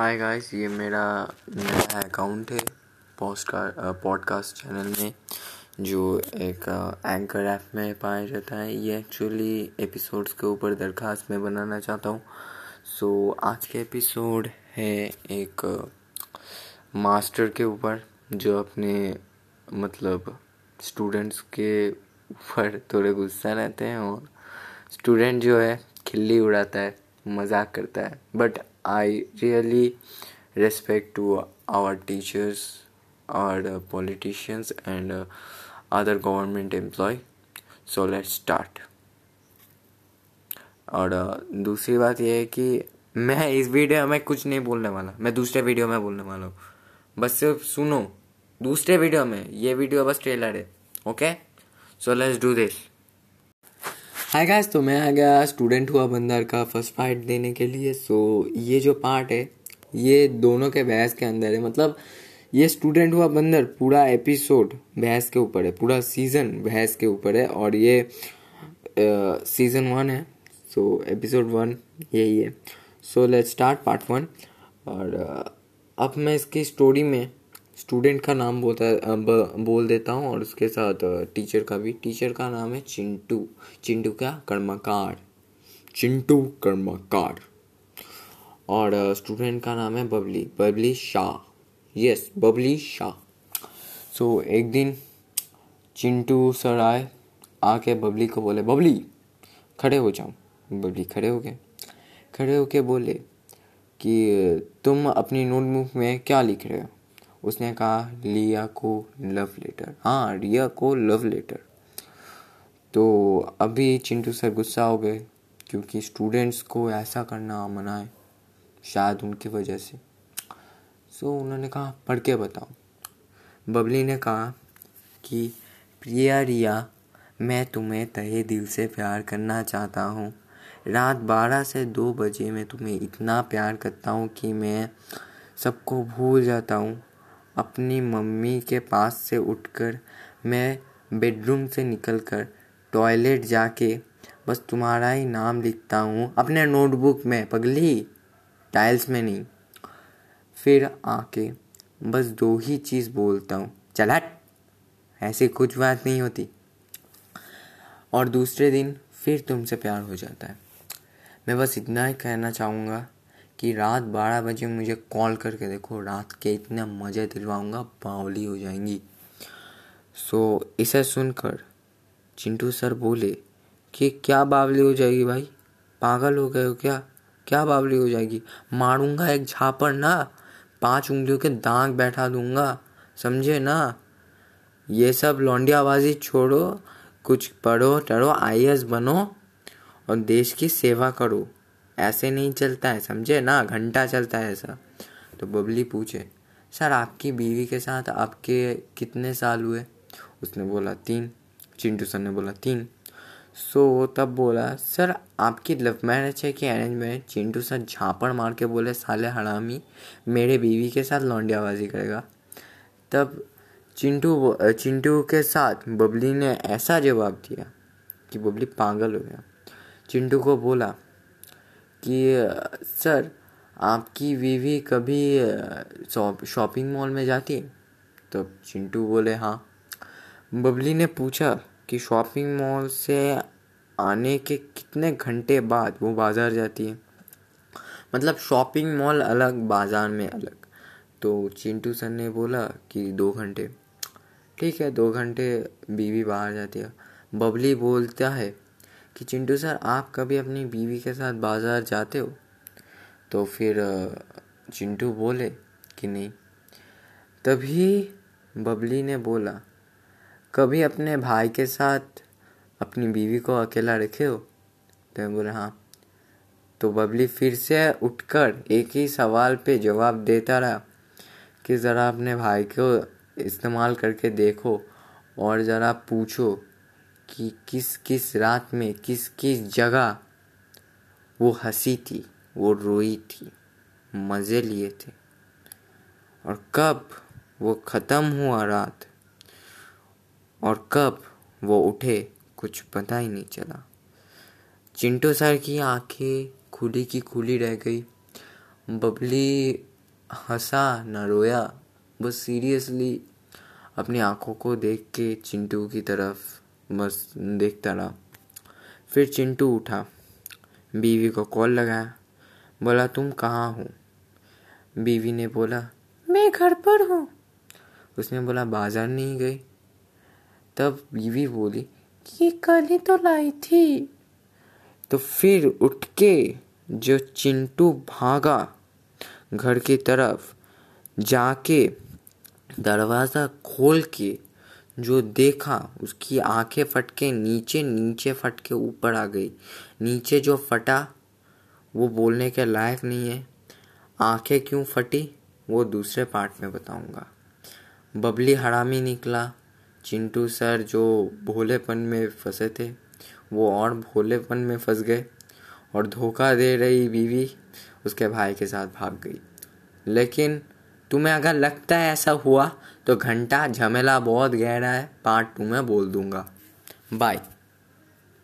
Hi guys ये मेरा नया अकाउंट है पोस्ट का पॉडकास्ट चैनल में जो एक एंकर ऐप में पाया जाता है। ये एक्चुअली एपिसोड्स के ऊपर दरखास्त में बनाना चाहता हूँ। सो so, आज के एपिसोड है एक मास्टर के ऊपर जो अपने मतलब स्टूडेंट्स के ऊपर थोड़े गुस्सा रहते हैं और स्टूडेंट जो है खिल्ली उड़ाता है। मज़ाक करता है। But I really respect to our teachers और politicians and other government employ so let start और दूसरी बात यह है कि मैं इस वीडियो में कुछ नहीं बोलने वाला। मैं दूसरे वीडियो में बोलने वाला हूँ। बस सिर्फ़ सुनो, दूसरे वीडियो में। ये वीडियो बस ट्रेलर है okay so let's do this hi guys तो मैं आ गया स्टूडेंट हुआ बंदर का फ़र्स्ट फाइट देने के लिए। सो ये जो पार्ट है, ये दोनों के बहस के अंदर है। मतलब ये स्टूडेंट हुआ बंदर पूरा एपिसोड बहस के ऊपर है, पूरा सीज़न बहस के ऊपर है और ये सीज़न वन है। सो एपिसोड वन यही है। So let start part one और अब मैं इसकी स्टोरी में स्टूडेंट का नाम बोलता बोल देता हूँ और उसके साथ टीचर का भी। टीचर का नाम है चिंटू। चिंटू क्या? कर्मकार। चिंटू कर्मकार। और स्टूडेंट का नाम है Babli. Babli Shah. Yes Babli Shah. So so, एक दिन चिंटू सर आए आके बबली को बोले बबली खड़े हो जाओ। बबली खड़े हो गए। खड़े होके बोले कि तुम अपनी नोटबुक में क्या लिख रहे हो? उसने कहा लिया को लव लेटर हाँ रिया को लव लेटर तो अभी चिंटू सर गुस्सा हो गए क्योंकि स्टूडेंट्स को ऐसा करना मना है शायद उनकी वजह से सो। So, उन्होंने कहा पढ़ के बताओ। बबली ने कहा कि प्रिया रिया मैं तुम्हें तहे दिल से प्यार करना चाहता हूँ। रात बारह से दो बजे मैं तुम्हें इतना प्यार करता हूँ कि मैं सबको भूल जाता हूँ। अपनी मम्मी के पास से उठकर मैं बेडरूम से निकलकर टॉयलेट जाके बस तुम्हारा ही नाम लिखता हूँ अपने नोटबुक में, पगली। टाइल्स में नहीं। फिर आके बस दो ही चीज़ बोलता हूँ चल चला ऐसी कुछ बात नहीं होती। और दूसरे दिन फिर तुमसे प्यार हो जाता है। मैं बस इतना ही कहना चाहूँगा कि रात बारह बजे मुझे कॉल करके देखो, रात के इतने मज़े दिलवाऊँगा, बावली हो जाएँगी। सो इसे सुनकर चिंटू सर बोले, कि क्या बावली हो जाएगी भाई? पागल हो गए हो क्या? क्या बावली हो जाएगी? मारूँगा एक झापड़ ना? पाँच उंगलियों के दांत बैठा दूँगा, समझे ना? ये सब लौंडियाबाजी छोड़ो, कुछ पढ़ो टढ़ो आई बनो और देश की सेवा करो। ऐसे नहीं चलता है, समझे ना? घंटा चलता है ऐसा। तो बबली पूछे, सर, आपकी बीवी के साथ आपके कितने साल हुए? उसने बोला, तीन। चिंटू सर ने बोला, तीन। सो तब बोला, सर, आपकी लव मैरिज है कि अरेंज मैरिज? चिंटू सर झापड़ मार के बोले, साले हरामी, मेरे बीवी के साथ लौंडियाबाजी करेगा। तब चिंटू चिंटू के साथ बबली ने ऐसा जवाब दिया कि बबली पागल हो गया। चिंटू को बोला कि, सर, आपकी बीवी कभी शॉपिंग मॉल में जाती? है तो चिंटू बोले हाँ। बबली ने पूछा कि शॉपिंग मॉल से आने के कितने घंटे बाद वो बाज़ार जाती है? मतलब शॉपिंग मॉल अलग, बाज़ार में अलग। तो चिंटू सर ने बोला कि दो घंटे। ठीक है, दो घंटे बीवी बाहर जाती है। बबली बोलता है कि चिंटू सर, आप कभी अपनी बीवी के साथ बाज़ार जाते हो? तो फिर चिंटू बोले कि नहीं। तभी बबली ने बोला, कभी अपने भाई के साथ अपनी बीवी को अकेला रखे हो? तो मैं बोला हाँ। तो बबली फिर से उठकर एक ही सवाल पे जवाब देता रहा कि, ज़रा अपने भाई को इस्तेमाल करके देखो और ज़रा पूछो कि किस किस रात में, किस किस जगह वो हँसी थी, वो रोई थी, मज़े लिए थे। और कब वो ख़त्म हुआ रात, और कब वो उठे, कुछ पता ही नहीं चला। चिंटू सर की आँखें खुली की खुली रह गई। बबली हंसा, न रोया, बस सीरियसली अपनी आँखों को देख के चिंटू की तरफ़ बस देखता रहा। फिर चिंटू उठा। बीवी को कॉल लगाया। बोला, तुम कहाँ हो? बीवी ने बोला, मैं घर पर हूँ। उसने बोला, बाज़ार नहीं गई? तब बीवी बोली, ये कल ही तो लाई थी। तो फिर उठ के जो चिंटू भागा घर की तरफ़, जाके दरवाज़ा खोल के जो देखा, उसकी आँखें फटके, नीचे नीचे फटके ऊपर आ गई। नीचे जो फटा, वो बोलने के लायक नहीं है। आँखें क्यों फटी, वो दूसरे पार्ट में बताऊँगा। बबली हरामी निकला। चिंटू सर जो भोलेपन में फंसे थे, वो और भोलेपन में फंस गए और धोखा दे रही बीवी उसके भाई के साथ भाग गई। लेकिन तुम्हें अगर लगता है ऐसा हुआ तो घंटा झमेला बहुत गहरा है, पार्ट टू में बोल दूँगा। बाय